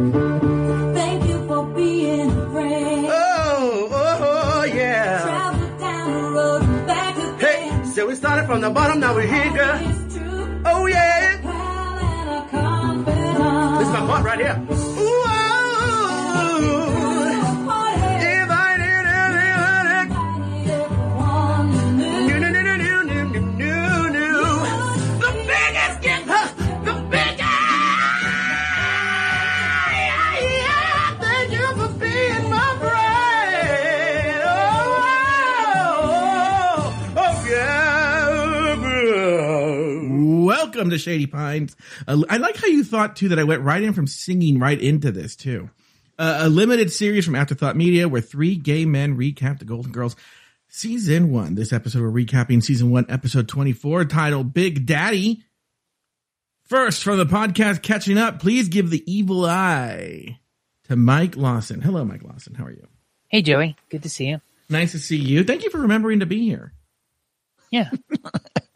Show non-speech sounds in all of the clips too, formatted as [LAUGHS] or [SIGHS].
Thank you for being a friend. Oh, oh, oh, yeah. Travel down the road and back Hey, so we started from the bottom, now we're here, girl. Oh, yeah. Pal and a confidant. This is my part right here. Welcome to Shady Pines. Uh, I like how you thought too that I went right in from singing right into this too. Uh, a limited series from Afterthought Media where three gay men recap the Golden Girls season one. This episode we're recapping season one, episode 24, titled Big Daddy. First, from the podcast Catching Up, please give the evil eye to Mike Lawson. Hello, Mike Lawson. How are you? Hey, Joey. Good to see you. Nice to see you. Thank you for remembering to be here. Yeah. [LAUGHS]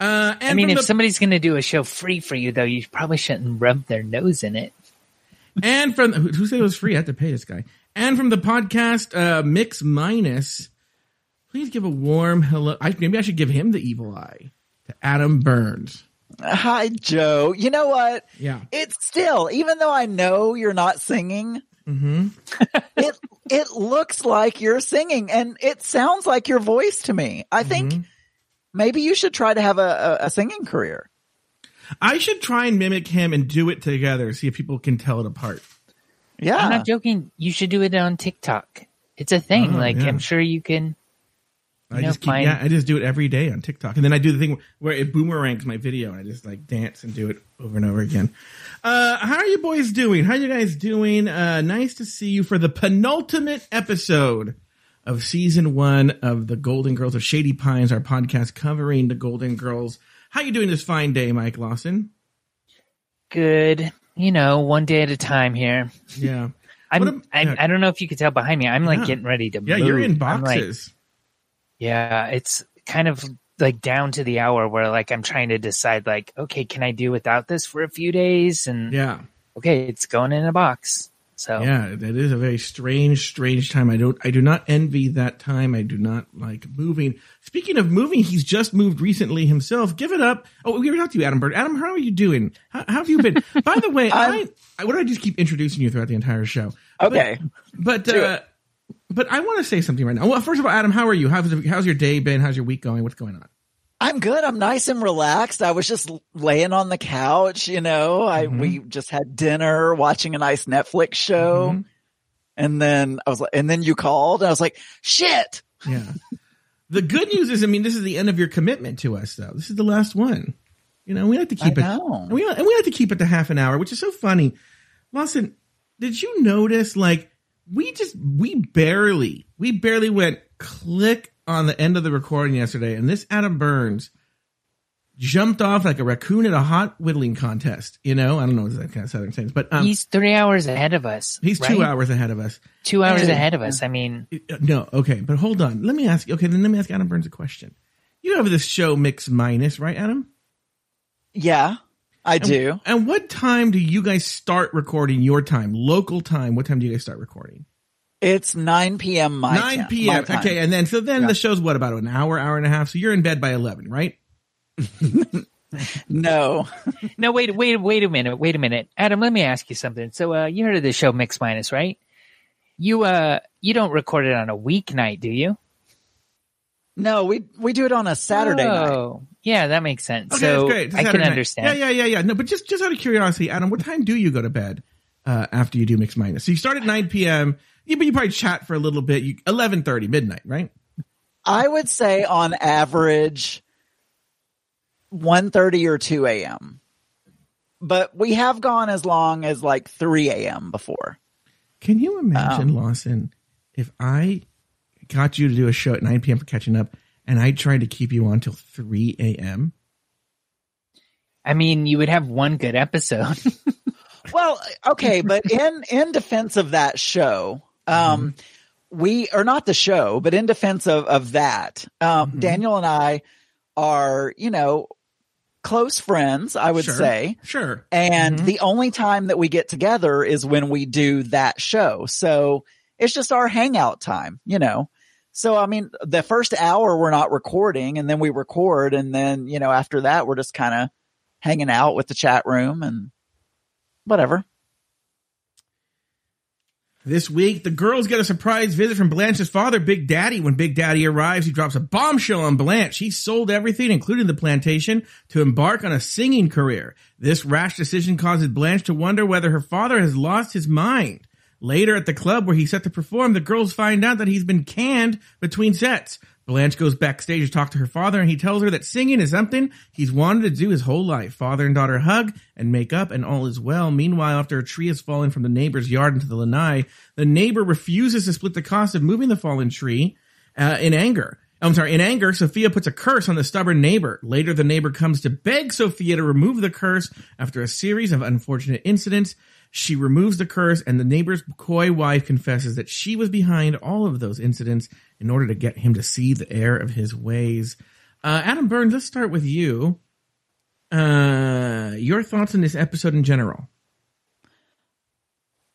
Uh, and I mean, if the- somebody's going to do a show free for you, though, you probably shouldn't rub their nose in it. and from who who said it was free? I had to pay this guy. And from the podcast uh, Mix Minus, please give a warm hello. I, maybe I should give him the evil eye to Adam Burns. Hi, Joe. You know what? Yeah. It's still, even though I know you're not singing, Mm-hmm. [LAUGHS] it it looks like you're singing, and it sounds like your voice to me. I think Mm-hmm. Maybe you should try to have a, a, a singing career. I should try and mimic him and do it together. See if people can tell it apart. Yeah, I'm not joking. You should do it on TikTok. It's a thing. Oh, like, yeah. I'm sure you can. I know, just keep, find- yeah, I just do it every day on TikTok, and then I do the thing where it boomerangs my video, and I just like dance and do it over and over again. Uh, how are you boys doing? How are you guys doing? Uh, nice to see you for the penultimate episode of season one of the Golden Girls of Shady Pines, our podcast covering the Golden Girls. How you doing this fine day, Mike Lawson? Good. You know, one day at a time here. Yeah, [LAUGHS] I'm, What am- I, yeah. I don't know if you could tell behind me. I'm like Yeah. getting ready to yeah, move. you're in I'm like- boxes. yeah, it's kind of like down to the hour where like I'm trying to decide like, okay, can I do without this for a few days? And yeah. okay, it's going in a box. So Yeah, that is a very strange, strange time. I don't, I do not envy that time. I do not like moving. Speaking of moving, he's just moved recently himself. Give it up. Oh, we were talking to you, Adam Bird. Adam, how are you doing? How, how have you been? [LAUGHS] By the way, I, I'm- I, what do I just keep introducing you throughout the entire show? okay. But, Do uh, but I want to say something right now. Well, first of all, Adam, how are you? How's, how's your day been? How's your week going? What's going on? I'm good. I'm nice and relaxed. I was just laying on the couch, you know. I Mhm. we just had dinner, watching a nice Netflix show, Mhm. and then I was like, and then you called, and I was like, shit. Yeah. the good news is, I mean, this is the end of your commitment to us, though. This is the last one. You know, we like to keep I it. know. And we, and we like to keep it to half an hour, which is so funny. Lawson, did you notice, like, we just, we barely, we barely went click on the end of the recording yesterday, and this Adam Burns jumped off like a raccoon at a hot whittling contest. You know, I don't know what that kind of southern sense, but um, he's, he's three hours ahead of us. two right? hours ahead of us. Two hours Yeah. ahead of us. I mean, Uh, No, okay, but hold on. Let me ask. Okay, then let me ask Adam Burns a question. You have this show Mix Minus, right, Adam? Yeah, I do. And what time do you guys start recording your time? Local time. What time do you guys start recording? It's 9 p.m. my 9 time- p.m. my time. Okay, and then so then Yeah. the show's what about an hour, hour and a half? So you're in bed by 11, right? [LAUGHS] No. [LAUGHS] no, wait, wait, wait a minute, wait a minute, Adam. Let me ask you something. So, uh, you heard of the show Mix Minus, right? You, uh, you don't record it on a weeknight, do you? No, we we do it on a Saturday night. oh, Yeah, that makes sense. Okay, so that's great. It's a I can night. understand. Yeah, yeah, yeah, yeah. No, but just just out of curiosity, Adam, what time do you go to bed uh, after you do Mix Minus? So you start at 9 p.m. Yeah, but you probably chat for a little bit. You 11:30 midnight, right? I would say on average 1.30 or 2 a.m. But we have gone as long as like 3 a.m. before. Can you imagine, Um, Lawson, if I got you to do a show at 9 p.m. for catching up and I tried to keep you on till 3 a.m.? I mean, you would have one good episode. [LAUGHS] Well, okay, but in in defense of that show, um, we are not the show, but in defense of of that, um, Mhm. Daniel and I are, you know, close friends, I would Sure. say. Sure. And Mhm. the only time that we get together is when we do that show. So it's just our hangout time, you know. So I mean, the first hour we're not recording and then we record and then, you know, after that we're just kind of hanging out with the chat room and whatever. This week, the girls get a surprise visit from Blanche's father, Big Daddy. When Big Daddy arrives, he drops a bombshell on Blanche. He sold everything, including the plantation, to embark on a singing career. This rash decision causes Blanche to wonder whether her father has lost his mind. Later at the club where he's set to perform, the girls find out that he's been canned between sets. Blanche goes backstage to talk to her father and he tells her that singing is something he's wanted to do his whole life. Father and daughter hug and make up and all is well. Meanwhile, after a tree has fallen from the neighbor's yard into the lanai, the neighbor refuses to split the cost of moving the fallen tree uh, in anger. I'm sorry, in anger, Sophia puts a curse on the stubborn neighbor. Later, the neighbor comes to beg Sophia to remove the curse after a series of unfortunate incidents. She removes the curse, and the neighbor's coy wife confesses that she was behind all of those incidents in order to get him to see the error of his ways. Uh, Adam Burns, let's start with you. Uh, your thoughts on this episode in general?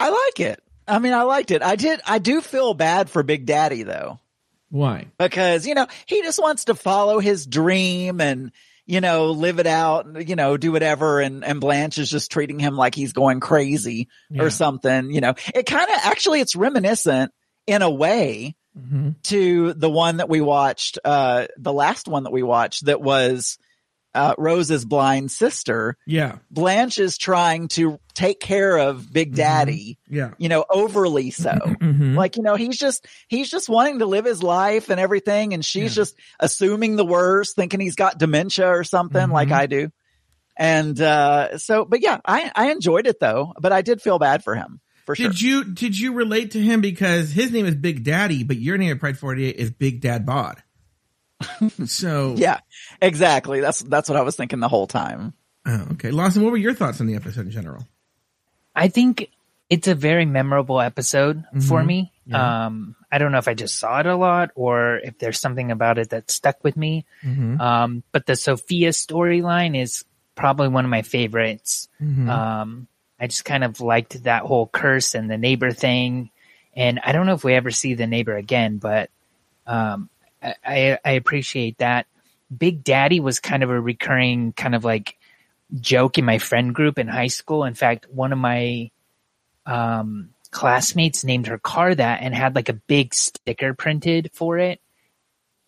I like it. I mean, I liked it. I did. I do feel bad for Big Daddy though, Why? because you know he just wants to follow his dream and you know live it out, you know, do whatever. And and Blanche is just treating him like he's going crazy Yeah. or something. You know, it kind of actually it's reminiscent in a way hmm to the one that we watched, uh, the last one that we watched that was uh, Rose's blind sister. Yeah, Blanche is trying to take care of Big Daddy, yeah. you know, overly so. Mhm. Like, you know, he's just, he's just wanting to live his life and everything. And she's Yeah. just assuming the worst, thinking he's got dementia or something like Mhm. I do. And, uh, so, but yeah, I, I enjoyed it though, but I did feel bad for him for sure. Did you did you relate to him because his name is Big Daddy, but your name at Pride 48 is Big Dad Bod? [LAUGHS] so yeah, exactly. That's, that's what I was thinking the whole time. Oh, okay, Lawson, what were your thoughts on the episode in general? I think it's a very memorable episode for Mhm. me. Yeah. Um, I don't know if I just saw it a lot or if there's something about it that stuck with me. Mm-hmm. Um, but the Sophia storyline is probably one of my favorites. Mm-hmm. Um, I just kind of liked that whole curse and the neighbor thing. And I don't know if we ever see the neighbor again, but um, I, I, appreciate that. Big Daddy was kind of a recurring kind of like joke in my friend group in high school. In fact, one of my um, classmates named her car that and had like a big sticker printed for it.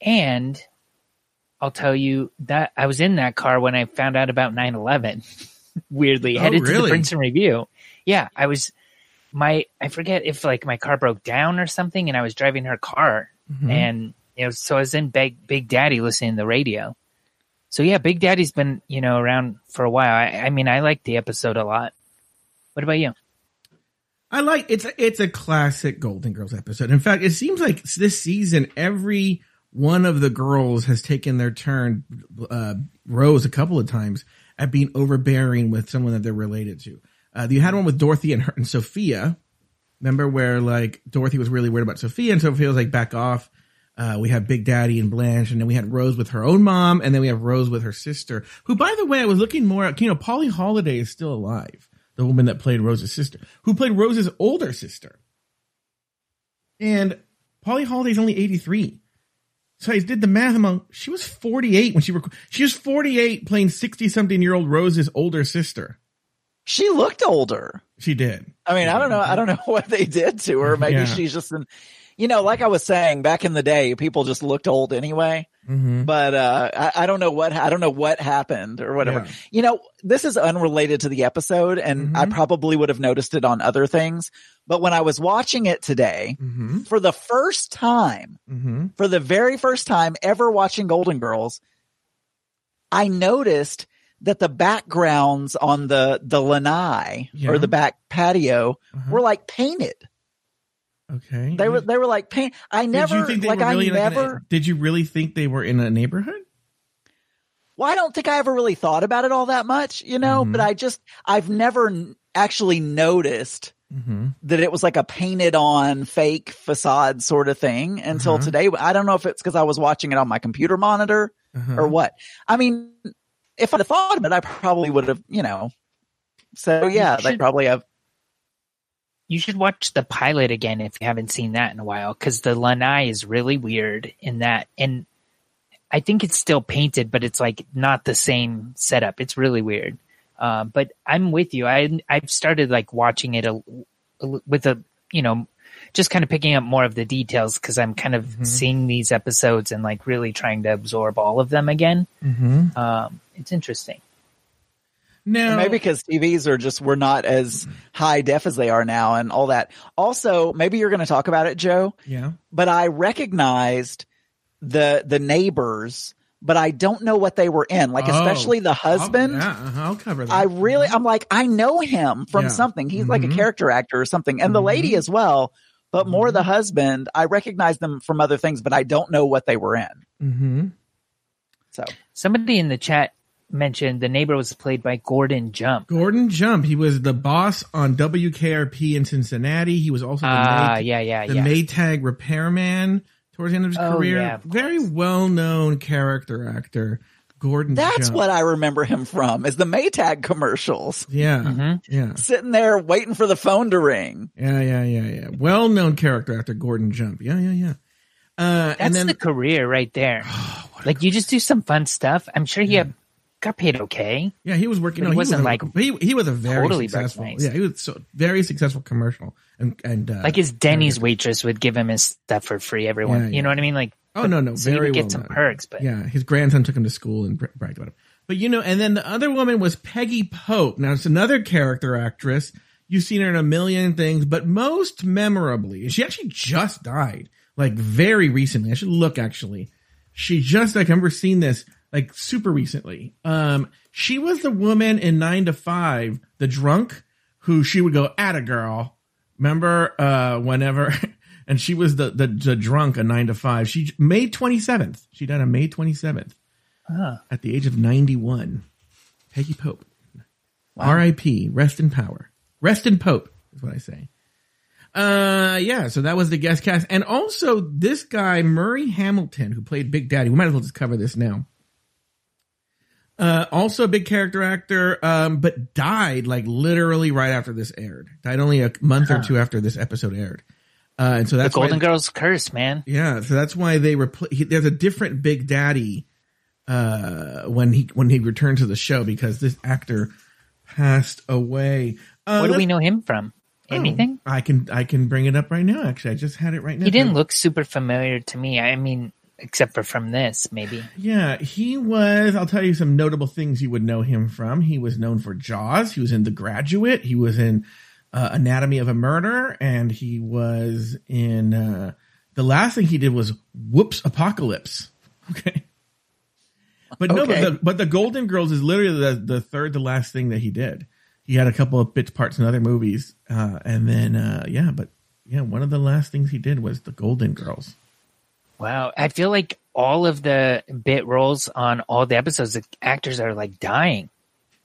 And I'll tell you that I was in that car when I found out about 9 11. [LAUGHS] Weirdly, Oh, headed to really? the Princeton Review. Yeah, I was my I forget if like my car broke down or something, and I was driving her car, Mhm. and you know, so I was in Big Big Daddy listening to the radio. So yeah, Big Daddy's been you know around for a while. I, I mean, I like the episode a lot. What about you? I like it's it's a classic Golden Girls episode. In fact, it seems like this season every one of the girls has taken their turn. Uh, Rose a couple of times at being overbearing with someone that they're related to. Uh, you had one with Dorothy and her and Sophia. Remember where like Dorothy was really worried about Sophia and Sophia was like back off. Uh, we have Big Daddy and Blanche, and then we had Rose with her own mom, and then we have Rose with her sister, who, by the way, I was looking more at, you know, Polly Holiday is still alive. The woman that played Rose's sister, who played Rose's older sister. And Polly Holiday's only 83. So I did the math. I'm she was 48 when she rec- she was 48 playing 60 something year old Rose's older sister. She looked older. She did. I mean, I don't know. I don't know [LAUGHS] what they did to her. Maybe Yeah. she's just in, you know, like I was saying back in the day, people just looked old anyway. Mm-hmm. But, uh, I, I don't know what, I don't know what happened or whatever. Yeah. You know, this is unrelated to the episode and I Mhm. probably would have noticed it on other things. But when I was watching it today, Mm-hmm. for the first time, Mm-hmm. for the very first time ever watching Golden Girls, I noticed that the backgrounds on the, the lanai Yeah. or the back patio Uh-huh. were like painted. Okay. They were they were like paint. I never think like were I never. a- did you really think they were in a neighborhood? well, I don't think I ever really thought about it all that much, you know. Mhm. But I just I've never actually noticed Mm-hmm. that it was like a painted on fake facade sort of thing until Uh-huh. today. I don't know if it's because I was watching it on my computer monitor Uh-huh. or what. I mean, if I'd have thought of it, I probably would have, you know. So yeah, they probably have. You should watch the pilot again if you haven't seen that in a while, because the lanai is really weird in that, and I think it's still painted, but it's like not the same setup. It's really weird. Uh, but I'm with you. I I've started like watching it a, a- with a you know just kind of picking up more of the details because I'm kind of seeing these episodes and like really trying to absorb all of them again. Mm-hmm. Um, it's interesting. Now, Maybe because TVs are just we're not as high def as they are now, and all that. Also, maybe you're going to talk about it, Joe. yeah. But I recognized the the neighbors, but I don't know what they were in. Like Oh, especially the husband. I'll, yeah, uh-huh, I'll cover that. I really, I'm like, I know him from Yeah. something. He's like a Mhm. character actor or something, and the lady as well. But more Mhm. the husband, I recognize them from other things, but I don't know what they were in. mm-hmm. So Somebody in the chat mentioned the neighbor was played by Gordon Jump. Gordon Jump. He was the boss on WKRP in Cincinnati. He was also the, Ah, May- yeah, yeah, the yeah. Maytag repairman towards the end of his Oh, career. yeah, of Very well known character actor. Gordon that's Jump. what I remember him from is the Maytag commercials. Yeah. Mhm. Yeah. Sitting there waiting for the phone to ring. Yeah. Yeah. Yeah. Yeah. Well known character actor Gordon Jump. Yeah. Yeah. Yeah. Uh, That's and then the career right there. [SIGHS] like you just do some fun stuff. I'm sure he had, got paid okay. Yeah, he was working. No, he he was wasn't, a, like, he, he was a very totally successful. recognized. Yeah, he was so very successful commercial and and uh, Like his Denny's waitress would give him his stuff for free. Everyone, Yeah, you know what I mean? Like, Oh no, no, so he very would get well some done. perks. But Yeah, his grandson took him to school and bra- bragged about him. But you know, and then the other woman was Peggy Pope. Now it's another character actress. You've seen her in a million things, but most memorably, she actually just died, like very recently. I should look actually. She just I remember seeing this like super recently. Um, she was the woman in Nine to Five, the drunk who she would go at a girl. Remember, uh, whenever, [LAUGHS] and she was the, the, the drunk on nine to five. She, May 27th. She died on May 27th Huh. at the age of 91. Peggy Pope. R.I.P. Rest in power. Rest in Pope is what I say. Uh, yeah, so that was the guest cast. And also this guy, Murray Hamilton, who played Big Daddy. We might as well just cover this now. Uh, also a big character actor, um, but died like literally right after this aired. Died only a month or two after this episode aired. Uh, and so that's the Golden why, Girls curse, man. yeah, so that's why they repl- There's a different Big Daddy uh, when he when he returned to the show because this actor passed away. Uh, What do we know him from? oh, Anything? I can I can bring it up right now. Actually, I just had it right now. He didn't look super familiar to me. I mean, except for from this, maybe. Yeah, he was. I'll tell you some notable things you would know him from. He was known for Jaws. He was in The Graduate. He was in uh, Anatomy of a Murder, and he was in. Uh, the last thing he did was Whoops Apocalypse. [LAUGHS] Okay. But no, but the, but the Golden Girls is literally the, the third to last thing that he did. He had a couple of bits parts in other movies, uh, and then uh, yeah, but yeah, one of the last things he did was the Golden Girls. Wow. I feel like all of the bit roles on all the episodes, the actors are like dying.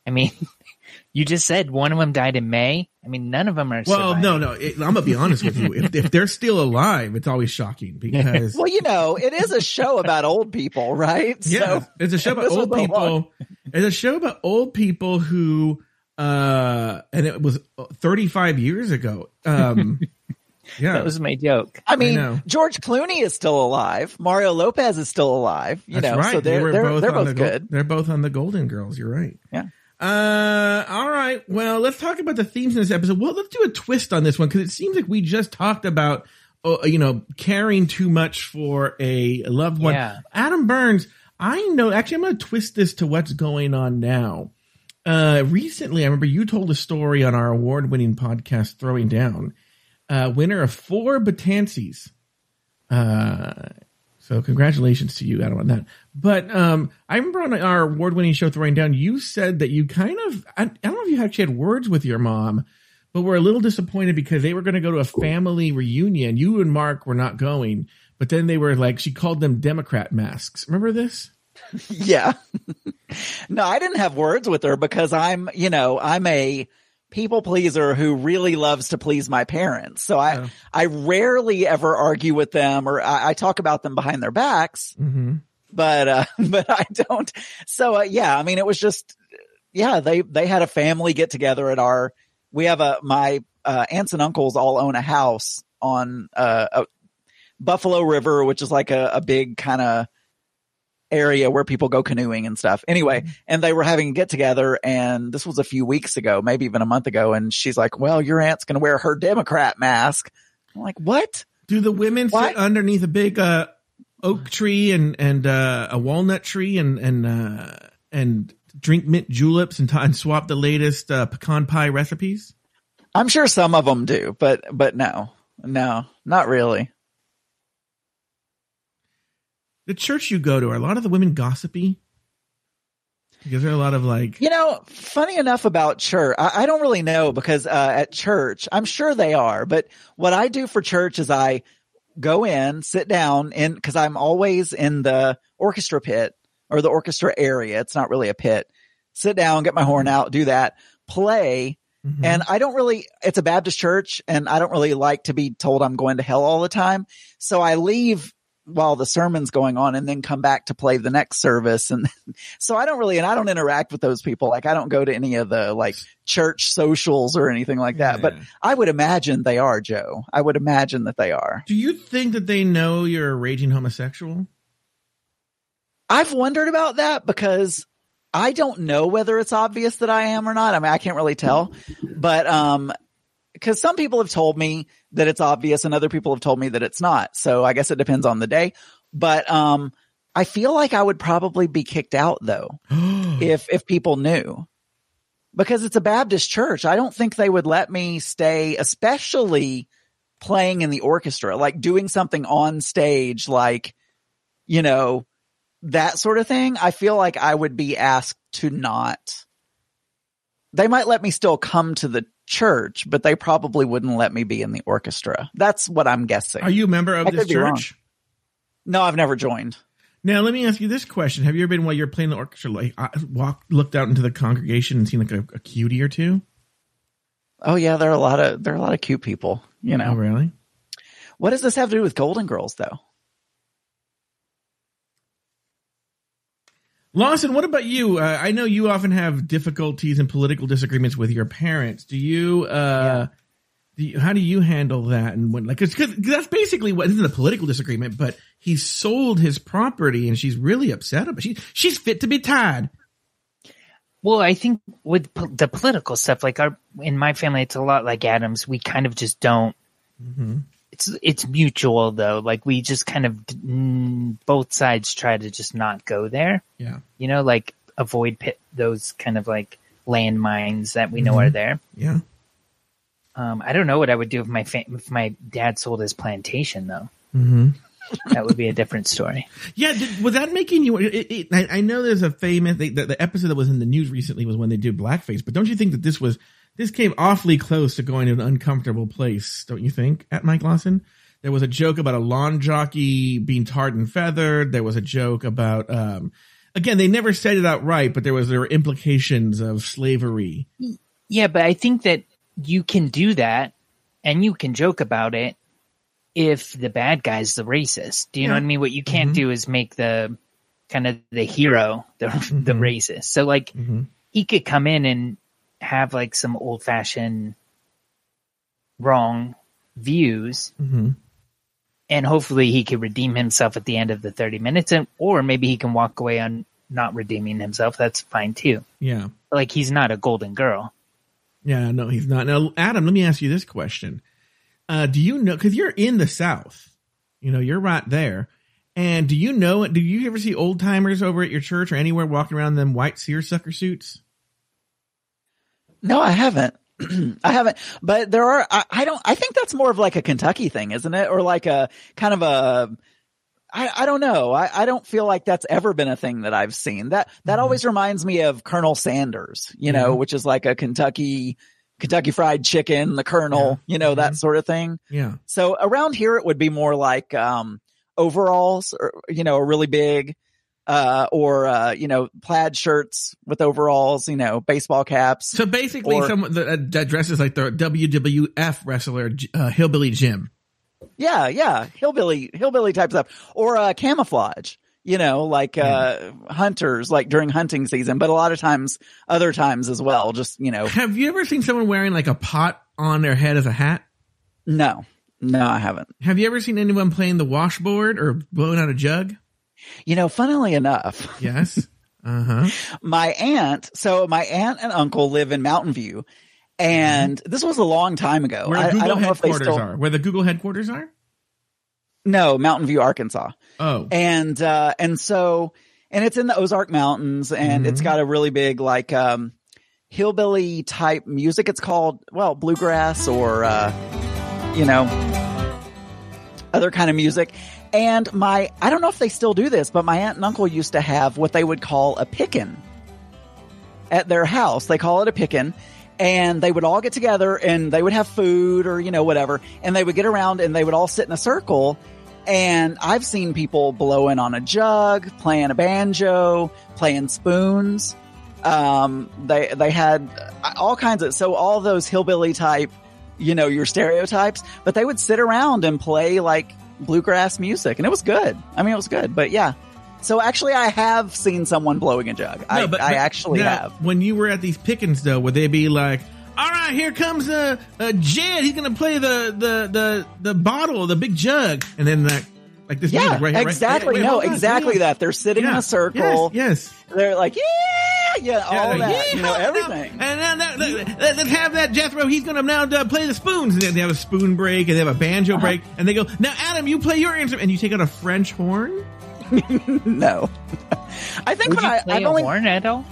I mean, [LAUGHS] you just said one of them died in May. I mean, none of them are. Well, surviving. no, no. It, I'm gonna be honest with you. If, if they're still alive, it's always shocking [LAUGHS] because Well, you know, it is a show about old people, right? yeah, So, it's a show about old people. long- It's a show about old people who, uh, and it was 35 years ago. Um, [LAUGHS] yeah, That was my joke. I mean, know. George Clooney is still alive. Mario Lopez is still alive. You that's know, right. so they're were they're, they're both the Gol- good. they're both on the Golden Girls. You're right. Yeah. Uh, all right. Well, let's talk about the themes in this episode. Well, let's do a twist on this one because it seems like we just talked about, uh, you know, caring too much for a loved one. Yeah. Adam Burns. I know. Actually, I'm going to twist this to what's going on now. Uh, recently, I remember you told a story on our award-winning podcast, Throwing Down, uh, winner of four Betances. Uh, so congratulations to you, Adam, on that. But um, I remember on our award-winning show, Throwing Down, you said that you kind of, I, I don't know if you actually had words with your mom, but were a little disappointed because they were going to go to a family reunion. You and Mark were not going, but then they were like, she called them Democrat masks. Remember this? [LAUGHS] Yeah. [LAUGHS] no, I didn't have words with her because I'm, you know, I'm a people pleaser who really loves to please my parents. So I, Oh. I rarely ever argue with them or I, I talk about them behind their backs. Mm-hmm. but uh, [LAUGHS] but I don't. So uh, yeah, I mean, it was just yeah. They they had a family get together at our. We have a my uh, aunts and uncles all own a house on uh, a Buffalo River, which is like a, a big kind of area where people go canoeing and stuff. Anyway, and they were having a get together and this was a few weeks ago, maybe even a month ago. And she's like, well, your aunt's going to wear her Democrat mask. I'm like, what? Do the women Why- sit underneath a big uh, oak tree and and uh, a walnut tree and and uh, and drink mint juleps and, t- and swap the latest uh, pecan pie recipes? I'm sure some of them do, but, but no, no, not really. The church you go to are a lot of the women gossipy. Because there are a lot of like, You know, funny enough about church, I, I don't really know because uh, at church, I'm sure they are, but what I do for church is I go in, sit down, and because I'm always in the orchestra pit or the orchestra area. It's not really a pit. Sit down, get my horn out, do that, play. Mhm. And I don't really, it's a Baptist church and I don't really like to be told I'm going to hell all the time. So I leave while the sermon's going on and then come back to play the next service. And [LAUGHS] so I don't really, and I don't interact with those people. Like I don't go to any of the like church socials or anything like that, but I would imagine they are, Joe. I would imagine that they are. do you think that they know you're a raging homosexual? I've wondered about that because I don't know whether it's obvious that I am or not. I mean, I can't really tell, but, um, because some people have told me that it's obvious and other people have told me that it's not. So I guess it depends on the day. But, um, I feel like I would probably be kicked out though [GASPS] if, if people knew because it's a Baptist church. I don't think they would let me stay, especially playing in the orchestra, like doing something on stage, like, you know, that sort of thing. I feel like I would be asked to not. They might let me still come to the church, but they probably wouldn't let me be in the orchestra. That's what I'm guessing. Are you a member of I this could be wrong. church? no, I've never joined. Now, let me ask you this question: Have you ever been while you're playing the orchestra, like uh, walk, looked out into the congregation and seen like a, a cutie or two? Oh yeah, there are a lot of there are a lot of cute people. You know, Oh, really? what does this have to do with Golden Girls though? Lawson, what about you? Uh, I know you often have difficulties and political disagreements with your parents. Do you? Uh, do you, how do you handle that? And when, like, because that's basically what isn't a political disagreement, but he sold his property, and she's really upset about. She she's fit to be tied. Well, I think with po- the political stuff, like our in my family, it's a lot like Adams. We kind of just don't. It's it's mutual though. Like we just kind of mm, both sides try to just not go there. Yeah, You know, like avoid pit, those kind of like landmines that we know are there. yeah. Um, I don't know what I would do if my fa- if my dad sold his plantation though. Mm-hmm. That would be a different story. [LAUGHS] Yeah, did, was that making you? It, it, I, I know there's a famous the, the, the episode that was in the news recently was when they did blackface, but don't you think that this was this came awfully close to going to an uncomfortable place? Don't you think? At Mike Lawson, there was a joke about a lawn jockey being tarred and feathered. There was a joke about um, again they never said it outright, but there was there were implications of slavery. Yeah, but I think that you can do that and you can joke about it if the bad guy's the racist. Do you know what I mean? What you can't Mhm. do is make the kind of the hero the the Mhm. racist. So like Mm-hmm. he could come in and have like some old fashioned wrong views Mm-hmm. and hopefully he can redeem himself at the end of the 30 minutes and or maybe he can walk away on not redeeming himself. That's fine too. Yeah. Like he's not a golden girl. Yeah, no, he's not. Now, Adam, let me ask you this question. Uh, do you know, cause you're in the South, you know, you're right there. And do you know, do you ever see old timers over at your church or anywhere walking around in them white seersucker suits? No, I haven't. [CLEARS THROAT] I haven't, but there are, I, I don't, I think that's more of like a Kentucky thing, isn't it? Or like a kind of a, I, I don't know. I, I don't feel like that's ever been a thing that I've seen. That, that Mhm. always reminds me of Colonel Sanders, you know, Yeah. which is like a Kentucky, Kentucky fried chicken, the Colonel, you know, that Mhm. sort of thing. Yeah. So around here, it would be more like, um, overalls or, you know, a really big, uh, or, uh, you know, plaid shirts with overalls, you know, baseball caps. So basically, Or- someone that, that dresses like the WWF wrestler, uh, Hillbilly Jim. Yeah, yeah, hillbilly, hillbilly type stuff, or uh, camouflage. you know, like uh hunters, like during hunting season, but a lot of times, other times as well. Just you know, Have you ever seen someone wearing like a pot on their head as a hat? no, no, I haven't. Have you ever seen anyone playing the washboard or blowing out a jug? You know, funnily enough, [LAUGHS] Yes. Uh huh. my aunt, so my aunt and uncle live in Mountain View, and this was a long time ago. Where I, I Google don't know if they headquarters still. are. Where the Google headquarters are? No, Mountain View, Arkansas. Oh. and uh and so and it's in the Ozark Mountains and it's Mhm. got a really big like um hillbilly type music it's called well bluegrass or uh you know other kind of music and my I don't know if they still do this but my aunt and uncle used to have what they would call a pickin at their house they call it a pickin and they would all get together and they would have food or you know whatever and they would get around and they would all sit in a circle and I've seen people blowing on a jug, playing a banjo, playing spoons. Um, they they had all kinds of so all those hillbilly type, you know, your stereotypes. But they would sit around and play like bluegrass music, and it was good. I mean, it was good. But yeah, so actually, I have seen someone blowing a jug. No, I, I actually now, have. When you were at these pickings, though, would they be like, "All right, here comes uh, uh Jed. He's gonna play the the the the bottle, the big jug," and then like like this Yeah, music right here, right- exactly. wait, no, on, exactly that. They're sitting in a circle. Yes, They're like, yeah, yeah, all Yeah, that, yeah, you know, hold on. everything. And now, now let, let, us have that Jethro. He's gonna now uh, play the spoons. And they have a spoon break, and they have a banjo Uh-huh. break, and they go, "Now, Adam, you play your instrument," and you take out a French horn. [LAUGHS] no. I think Would when you I, play I've a only, horn at all?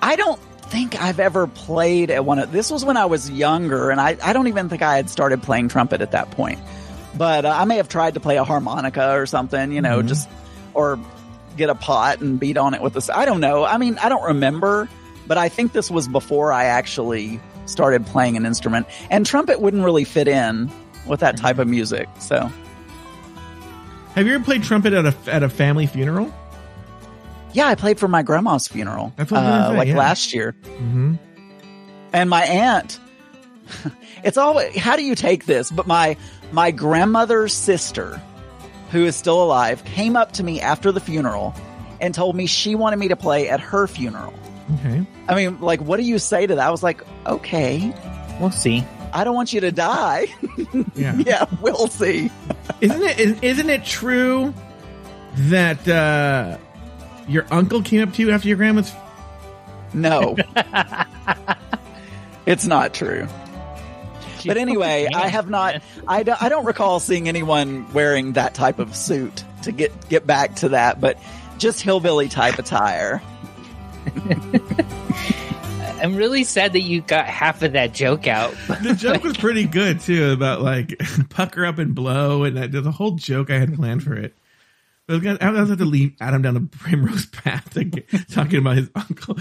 I don't think I've ever played at one of, this was when I was younger and I, I don't even think I had started playing trumpet at that point. But uh, I may have tried to play a harmonica or something, you know, Mhm. just, or get a pot and beat on it with this. I don't know. I mean, I don't remember, but I think this was before I actually started playing an instrument and trumpet wouldn't really fit in with that type of music. So Have you ever played trumpet at a at a family funeral? yeah, I played for my grandma's funeral, That's what I was gonna uh, say, like yeah. last year. Mm-hmm. and my aunt [LAUGHS] it's always how do you take this but my my grandmother's sister who is still alive came up to me after the funeral and told me she wanted me to play at her funeral. Okay. i mean like what do you say to that? I was like okay. We'll see. i don't want you to die. [LAUGHS] Yeah. [LAUGHS] yeah we'll see. Isn't it is- isn't it true that uh your uncle came up to you after your grandma's no. [LAUGHS] It's not true but [LAUGHS] oh, anyway i have not I don't, I don't recall seeing anyone wearing that type of suit to get get back to that but just hillbilly type attire [LAUGHS] I'm really sad that you got half of that joke out. the joke was pretty good too about like [LAUGHS] pucker up and blow and that, there's a whole joke I had planned for it. I was gonna, I was have to lead Adam down the primrose path to get, talking about his uncle.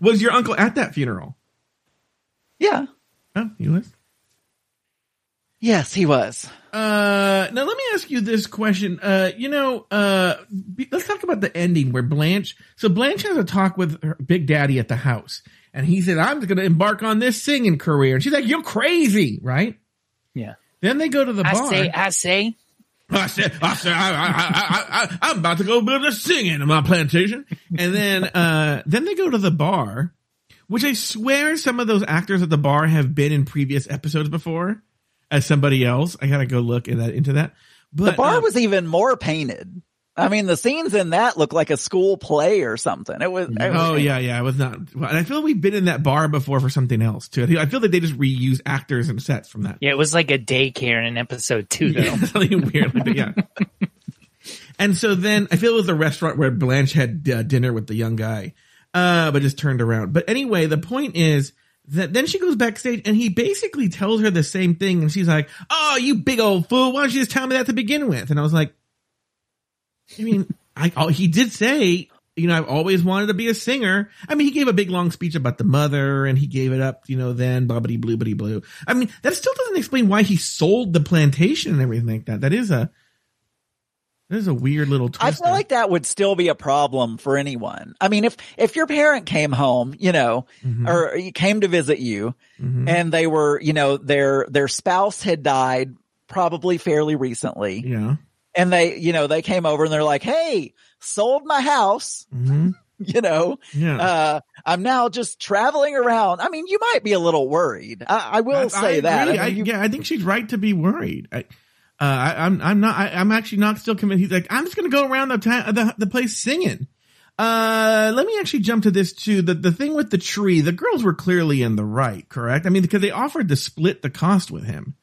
was your uncle at that funeral? yeah Oh, he was. Yes he was Uh, now let me ask you this question. Uh, you know, uh, be- let's talk about the ending where Blanche. So Blanche has a talk with her Big Daddy at the house, and he said, "I'm going to embark on this singing career," and she's like, "You're crazy, right?" Yeah. Then they go to the bar I bar. say, I say, I said, I said, I, I, I, I, I'm about to go build a singing in my plantation. And then, uh, then they go to the bar, which I swear some of those actors at the bar have been in previous episodes before as somebody else. I gotta go look in that, into that. But the bar uh, was even more painted i mean the scenes in that look like a school play or something it was, it was Oh yeah, [LAUGHS] yeah. It was not. And I feel like we've been in that bar before for something else too. I feel, I feel like they just reuse actors and sets from that. yeah, it was like a daycare in an episode two, though. [LAUGHS] Yeah, something weird like yeah. and so then I feel it was the restaurant where Blanche had uh, dinner with the young guy, uh, but just turned around. But anyway, the point is then she goes backstage and he basically tells her the same thing, and she's like, "Oh, you big old fool! Why don't you just tell me that to begin with?" And I was like, I mean, [LAUGHS] I oh, he did say. You know, I've always wanted to be a singer. I mean, he gave a big long speech about the mother and he gave it up, you know, then bubbity blue, blue. I mean, that still doesn't explain why he sold the plantation and everything like that. That is a, that is a weird little twist. I feel like that would still be a problem for anyone. I mean, if if your parent came home, you know, Mhm. or came to visit you, Mhm. and they were, you know, their their spouse had died probably fairly recently, yeah. and they, you know, they came over and they're like, "Hey, sold my house." hmm [LAUGHS] You know, Yeah. uh, I'm now just traveling around. I mean, you might be a little worried. I, I will say that. agree. I I- mean, you- yeah, I think she's right to be worried. Uh, I, I'm, I'm not, I, I'm actually not still convinced. He's like, I'm just to go around the, ta- the, the place singing. Uh, let me actually jump to this too. The, the thing with the tree, the girls were clearly in the right, correct? I mean, because they offered to split the cost with him,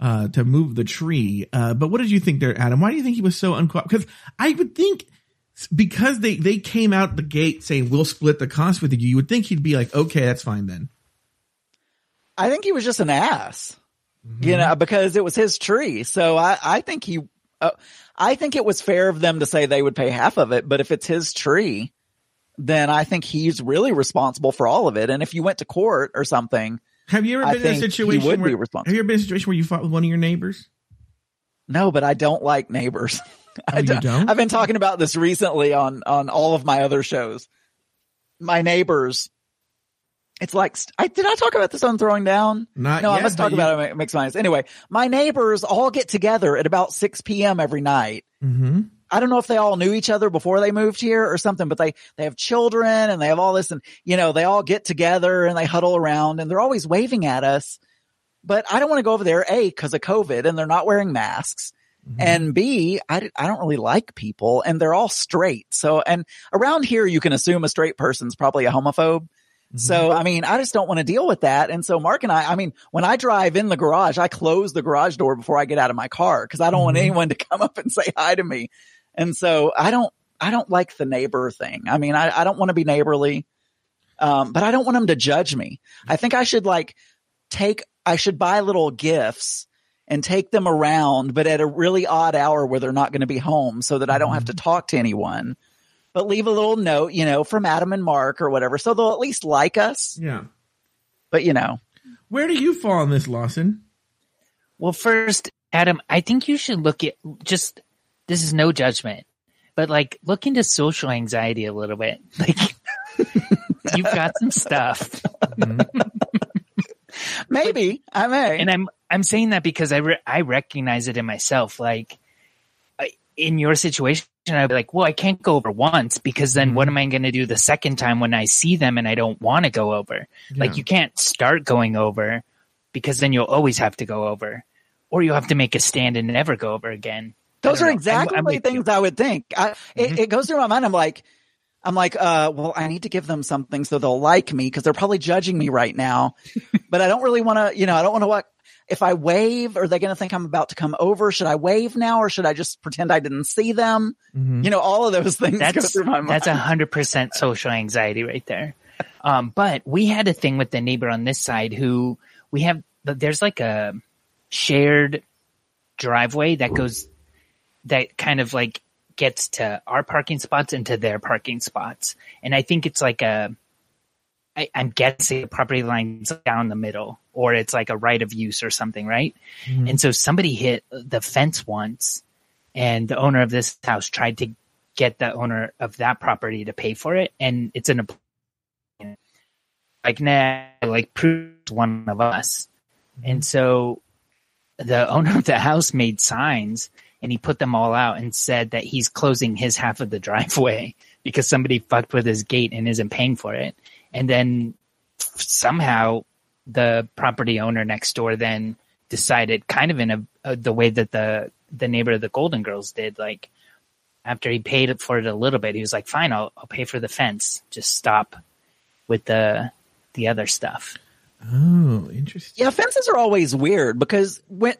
uh, to move the tree. Uh, but what did you think there, Adam? Why do you think he was so uncooperative? Because I would think because they, they came out the gate saying, we'll split the cost with you, you would think he'd be like, okay, that's fine then. I think he was just an ass, Mm-hmm. you know, because it was his tree. So I, I think he, uh, I think it was fair of them to say they would pay half of it. But if it's his tree, then I think he's really responsible for all of it. And if you went to court or something, Have you ever I been in a situation would be where responsible. have you ever been in a situation where you fought with one of your neighbors? no, but I don't like neighbors. [LAUGHS] Oh, I you don't? I've been talking about this recently on, on all of my other shows. My neighbors, it's like, I, did I talk about this on Throwing Down? Not no, I must talk you- about it. It makes sense. Anyway, my neighbors all get together at about 6 p.m. every night. Mm-hmm. I don't know if they all knew each other before they moved here or something, but they, they have children and they have all this and, you know, they all get together and they huddle around and they're always waving at us. But I don't want to go over there, A, cause of COVID and they're not wearing masks. Mm-hmm. And B, I, I don't really like people and they're all straight. So, and around here, you can assume a straight person's probably a homophobe. So, I mean, I just don't want to deal with that. And so Mark and I, I mean, when I drive in the garage, I close the garage door before I get out of my car because I don't want Mhm. anyone to come up and say hi to me. And so I don't, I don't like the neighbor thing. I mean, I, I don't want to be neighborly. Um, but I don't want them to judge me. I think I should like take, I should buy little gifts and take them around, but at a really odd hour where they're not going to be home so that I don't have to talk to anyone, but leave a little note, you know, from Adam and Mark or whatever. So they'll at least like us, Yeah. but you know, Where do you fall on this, Lawson? Well, first, Adam, I think you should look at just this is no judgment, but like look into social anxiety a little bit. [LAUGHS] Like you've got some stuff, [LAUGHS] maybe I may. and I'm I'm saying that because I re- I recognize it in myself. Like I, in your situation, I'd be like, well, I can't go over once because then what am I going to do the second time when I see them and I don't want to go over? Like you can't start going over because then you'll always have to go over, or you have to make a stand and never go over again. Those are know. I'm- exactly I'm with you. things I would think. I, Mm-hmm. it, it goes through my mind. I'm like, I'm like, uh, well, I need to give them something so they'll like me because they're probably judging me right now. [LAUGHS] but I don't really want to, you know, I don't want to what if I wave, are they going to think I'm about to come over? Should I wave now or should I just pretend I didn't see them? Mhm. You know, all of those things go that's through my mind. that's a hundred percent social anxiety right there. Um, but we had a thing with the neighbor on this side who we have. There's like a shared driveway that goes that kind of like gets to our parking spots and to their parking spots, and I think it's like a. I, I'm guessing the property line's down the middle, or it's like a right of use or something, right? Mm-hmm. And so somebody hit the fence once, and the owner of this house tried to get the owner of that property to pay for it, and it's an like nah, like proves one of us, mm-hmm. and so the owner of the house made signs and he put them all out and said that he's closing his half of the driveway [LAUGHS] because somebody fucked with his gate and isn't paying for it, and then somehow the property owner next door then decided kind of in a, uh the way that the the neighbor of the golden girls did like after he paid for it a little bit he was like fine i'll, I'll pay for the fence just stop with the the other stuff Oh, interesting. Yeah, fences are always weird because when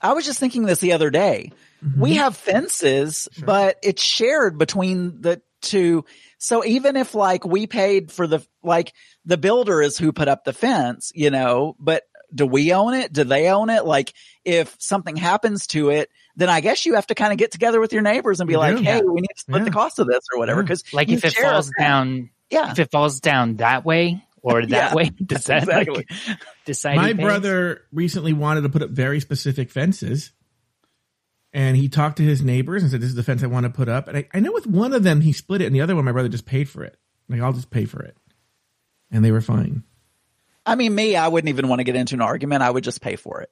I was just thinking this the other day, Mm-hmm. we have fences, but it's shared between the two. So even if like we paid for the, like the builder is who put up the fence, you know, but do we own it? Do they own it? Like if something happens to it, then I guess you have to kind of get together with your neighbors and be You like, do. Hey, we need to split the cost of this or whatever. Yeah. Cause like if it falls fence. down yeah, if it falls down that way or [LAUGHS] that Yeah, way does that like exactly. decide My who pays? brother recently wanted to put up very specific fences. And he talked to his neighbors and said, This is the fence I want to put up. And I, I know with one of them he split it, and the other one my brother just paid for it. Like, I'll just pay for it. And they were fine. I mean, me, I wouldn't even want to get into an argument. I would just pay for it.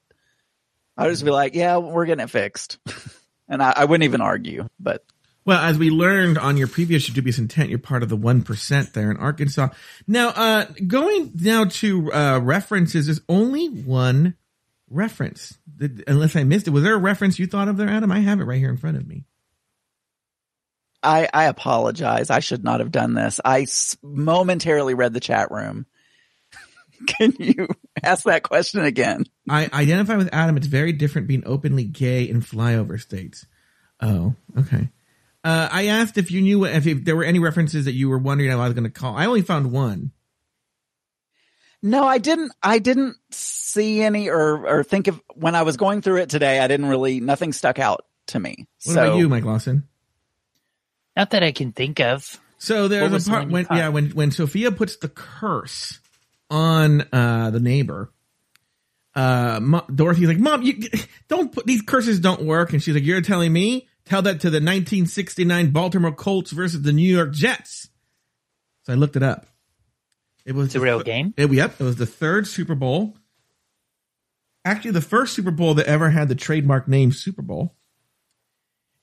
I would just be like, yeah, we're getting it fixed. [LAUGHS] and I, I wouldn't even argue. But Well, as we learned on your previous dubious intent, you're part of the one percent there in Arkansas. Now, uh, going now to uh, references, there's only one reference, Did- unless I missed it. Was there a reference you thought of there, Adam? I have it right here in front of me. I, I apologize. I should not have done this. I momentarily read the chat room. [LAUGHS] Can you ask that question again? I identify with Adam. It's very different being openly gay in flyover states. Oh, okay. Uh, I asked if you knew if, if there were any references that you were wondering I was going to call. I only found one. No, I didn't. I didn't see any or or think of when I was going through it today. I didn't really. Nothing stuck out to me. What so about you, Mike Lawson? Not that I can think of. So there's was a the part one when yeah when when Sophia puts the curse on uh the neighbor. Uh, Mo- Dorothy's like, "Mom, you don't put these curses don't work," and she's like, "You're telling me? Tell that to the 1969 Baltimore Colts versus the New York Jets." So I looked it up. It was It's a the real game. It, yep, it was the third Super Bowl. Actually, the first Super Bowl that ever had the trademark name Super Bowl.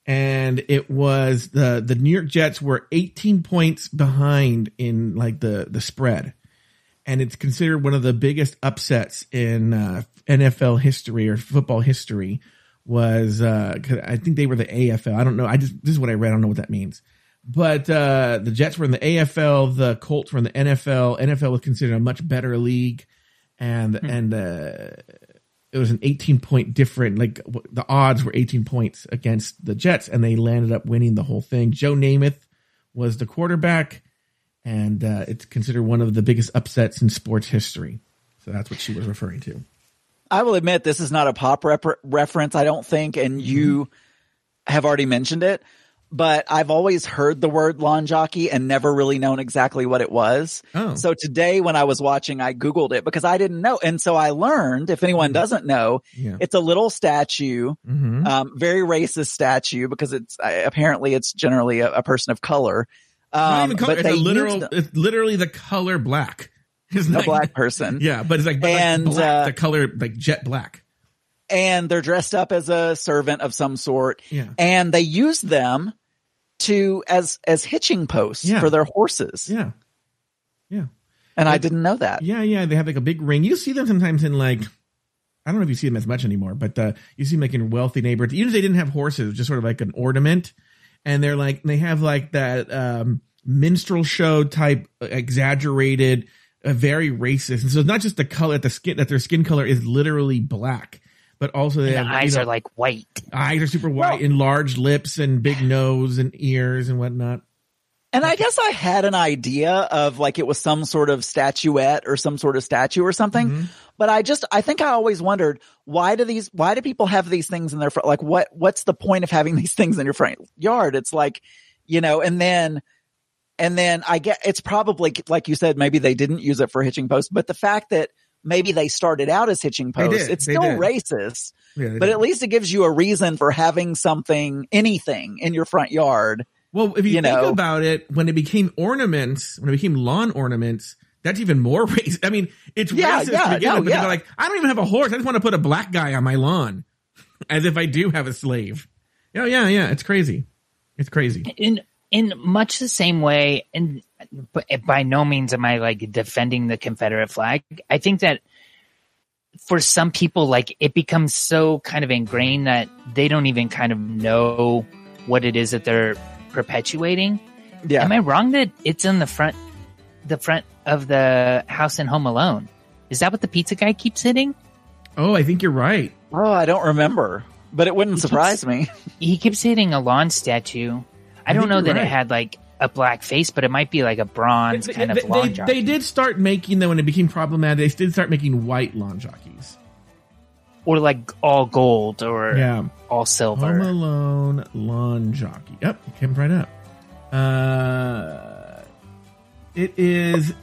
And it was the the New York Jets were 18 points behind in like the the spread. And it's considered one of the biggest upsets in uh, NFL history or football history was uh I think they were the AFL. I don't know. I just this is what I read. I don't know what that means. But uh, the Jets were in the AFL, the Colts were in the NFL. NFL was considered a much better league, and and uh, it was an 18 point different. Like w- the odds were 18 points against the Jets, and they landed up winning the whole thing. Joe Namath was the quarterback, and uh, it's considered one of the biggest upsets in sports history. So that's what she was referring to. I will admit this is not a pop rep- reference. I don't think, and you have already mentioned it. But I've always heard the word lawn jockey and never really known exactly what it was. Oh. So today when I was watching, I Googled it because I didn't know. And so I learned, if anyone doesn't know, Yeah. it's a little statue, hmm um, very racist statue because it's uh, apparently it's generally a, a person of color. Not Um, even color. but It's literal. It's literally the color black. [LAUGHS] It's a black person. [LAUGHS] Yeah, but it's like, but like And, black, uh, the color like jet black. and they're dressed up as a servant of some sort. Yeah. And they use them to as as hitching posts Yeah. for their horses. Yeah. Yeah. And I didn't know that. Yeah, yeah. They have like a big ring. You see them sometimes in like I don't know if you see them as much anymore, but uh, you see them like in wealthy neighborhoods. Even if they didn't have horses, just sort of like an ornament. And they're like they have like that um minstrel show type exaggerated, uh, very racist. And so it's not just the color, the skin that their skin color is literally black, but also they And the have you eyes know, are like white. eyes are super white Well- and large lips and big nose and ears and whatnot. And I guess I had an idea of like it was some sort of statuette or some sort of statue or something. Mhm. But I just, I think I always wondered why do these, why do people have these things in their front? Like what, what's the point of having [LAUGHS] these things in your front yard? It's like, you know, and then, and then I get, it's probably like you said, maybe they didn't use it for hitching posts, but the fact that maybe they started out as hitching posts, it's still racist, Yeah, but do. at least it gives you a reason for having something, anything in your front yard. Well, if you, you think know. about it, when it became ornaments, when it became lawn ornaments, that's even more [LAUGHS] racist. I mean, it's Yeah, racist yeah, to begin no, with, but yeah. like, I don't even have a horse. I just want to put a black guy on my lawn, [LAUGHS] as if I do have a slave. Oh yeah, yeah, it's crazy. It's crazy. in in much the same way and but Eh, by no means am i like defending the confederate flag i think that for some people like it becomes so kind of ingrained that they don't even kind of know what it is that they're perpetuating Yeah. am i wrong that it's in the front the front of the house in home alone is that what the pizza guy keeps hitting Oh, I think you're right. Oh, I don't remember, but it wouldn't He surprise me. he keeps hitting a lawn statue i, I don't know that right. it had like a black face but it might be like a bronze kind they, of lawn they, jockey. they did start making them when it became problematic. They did start making white lawn jockeys. or like all gold or Yeah, all Home silver. Alone lawn jockey. Yep, it came right up. Uh, it is.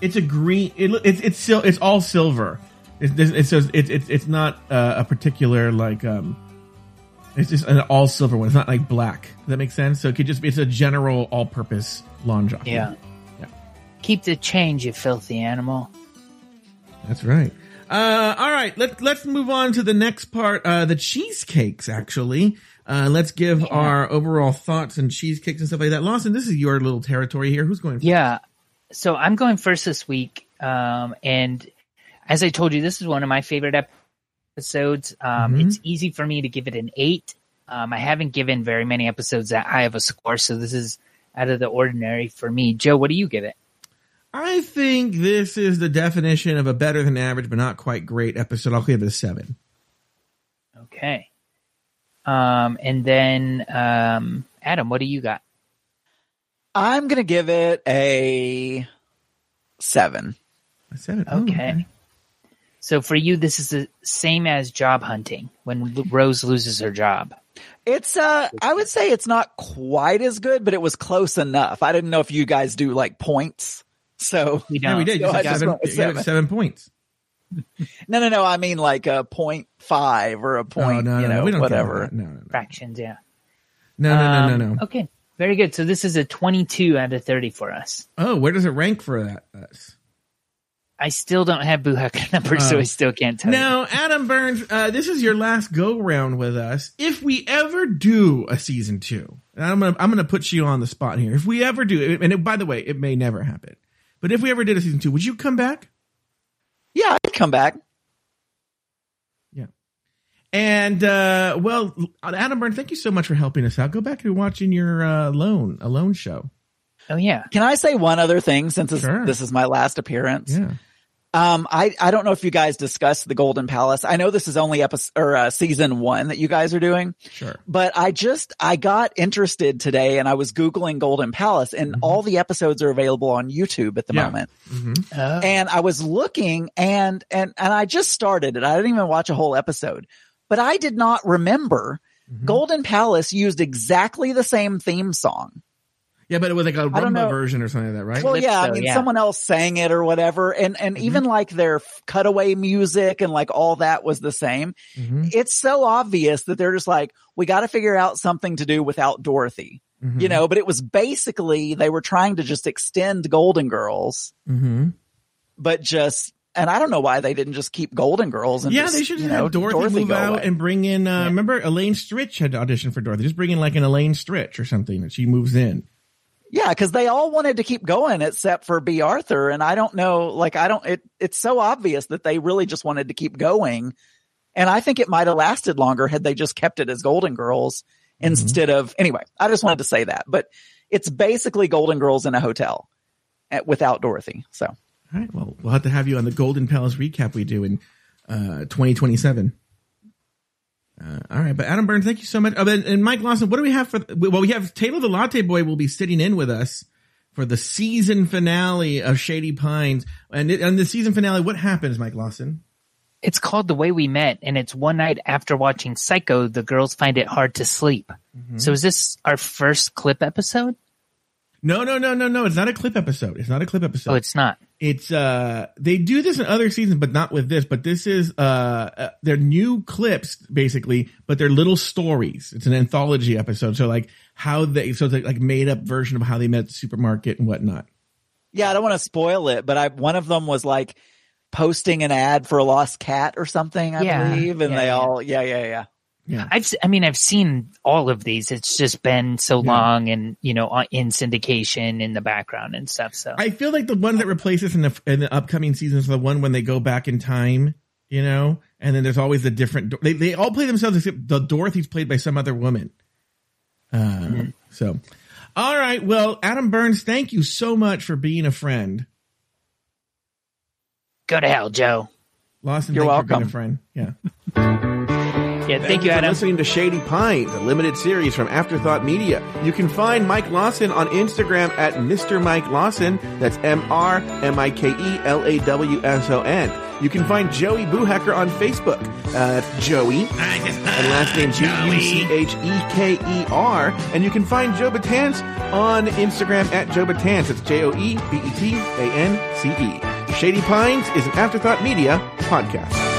It's a green. It, it's it's sil- It's all silver. It, it says it, it, it's not uh, a particular like. um It's just an all silver one. It's not like black. Does that make sense? So it could just be. It's a general all-purpose lawn jockey. Yeah. Yeah. Keep the change, you filthy animal. That's right. Uh, all right, let's let's move on to the next part. Uh, the cheesecakes, actually. Uh, let's give our overall thoughts and cheesecakes and stuff like that. Lawson, this is your little territory here. Who's going? First? Yeah. So I'm going first this week. Um, and as I told you, this is one of my favorite episodes. Um, Mhm. It's easy for me to give it an eight. Um, I haven't given very many episodes that high of a score, so this is out of the ordinary for me. Joe, what do you give it? I think this is the definition of a better than average, but not quite great episode. I'll give it a seven. Okay. Um, and then um, Adam, what do you got? I'm gonna give it a seven. A seven. Oh, Okay. So for you, this is the same as job hunting when Rose loses her job. It's uh I would say it's not quite as good, but it was close enough. I didn't know if you guys do like points. So We Yeah, don't. we did. You So I said just seven, went you seven. seven points. [LAUGHS] no no no, I mean like a point five or a point, oh, no, you know, no. We don't care whatever. No, no, no. Fractions, yeah. No, no, no, no, Um, no. Okay, very good. So this is a 22 out of 30 for us. Oh, where does it rank for that? Us? I still don't have Boo Hucker [LAUGHS] numbers, so Oh. I still can't tell you. Now, Adam Burns, uh, this is your last go round with us. If we ever do a season two, and I'm gonna I'm gonna put you on the spot here. If we ever do, and it, by the way, it may never happen, but if we ever did a season two, would you come back? Yeah, I'd come back. Yeah, and uh, well, Adam Burns, thank you so much for helping us out. Go back and watching your uh, Alone Alone show. Oh yeah. Can I say one other thing since this, Sure. this is my last appearance? Yeah. Um, I, I don't know if you guys discussed the Golden Palace. I know this is only episode or uh, season one that you guys are doing, Sure. but I just, I got interested today and I was Googling Golden Palace and all the episodes are available on YouTube at the Yeah. moment. hmm Oh. And I was looking and, and, and I just started it. I didn't even watch a whole episode, but I did not remember Mm-hmm. Golden Palace used exactly the same theme song. Yeah, but it was like a don't rumba version or something like that, right? Well, yeah, I mean, yeah. someone else sang it or whatever. And, and even like their cutaway music and like all that was the same. Mhm. It's so obvious that they're just like, we got to figure out something to do without Dorothy, Mhm. you know, but it was basically they were trying to just extend Golden Girls, Mhm. but just, and I don't know why they didn't just keep Golden Girls and Yeah, just, they should you know, have Dorothy, move go out away. and bring in. Uh, Remember, Elaine Stritch had auditioned for Dorothy. Just bring in like an Elaine Stritch or something, and she moves in. Yeah, because they all wanted to keep going except for Bea Arthur, and I don't know. Like, I don't. It it's so obvious that they really just wanted to keep going, and I think it might have lasted longer had they just kept it as Golden Girls instead of. Anyway, I just wanted to say that, but it's basically Golden Girls in a hotel eh, without Dorothy. So All right. Well, we'll have to have you on the Golden Palace recap we do in uh, 2027. Uh, all right, but Adam Burns, thank you so much. Oh, and, and Mike Lawson, what do we have for? Well, we have Taylor the Latte Boy will be sitting in with us for the season finale of Shady Pines. And it, and the season finale, what happens, Mike Lawson? It's called The Way We Met, and it's one night after watching Psycho, the girls find it hard to sleep. Mm-hmm. So is this our first clip episode? No, no, no, no, no. It's not a clip episode. It's not a clip episode. Oh, it's not. it's uh they do this in other seasons but not with this but this is uh, uh they're new clips basically but they're little stories it's an anthology episode so like how they so it's like, like made up version of how they met at the supermarket and whatnot yeah, I don't want to spoil it, but I one of them was like posting an ad for a lost cat or something, I Yeah, believe, and yeah, they yeah. all yeah yeah yeah. Yeah I've, I mean, I've seen all of these. It's just been so Yeah. long, and you know, in syndication in the background and stuff. So i feel like the one that replaces in the in the upcoming seasons is the one when they go back in time you know and then there's always the different they, they all play themselves except the dorothy's played by some other woman uh so all right well adam burns thank you so much for being a friend go to hell, Joe. Lawson, You're thank for being welcome. a friend. Yeah. [LAUGHS] Yeah, thank, you, for Adam. listening to Shady Pines, a limited series from Afterthought Media. You can find Mike Lawson on Instagram at Mr. Mike Lawson. That's M-R-M-I-K-E-L-A-W-S-O-N. You can find Joey Boohacker on Facebook. Uh, that's Joey. And last name B-U-C-H-E-K-E-R. And you can find Joe Betance on Instagram at Joe Betance. It's J-O-E-B-E-T-A-N-C-E. Shady Pines is an Afterthought Media podcast.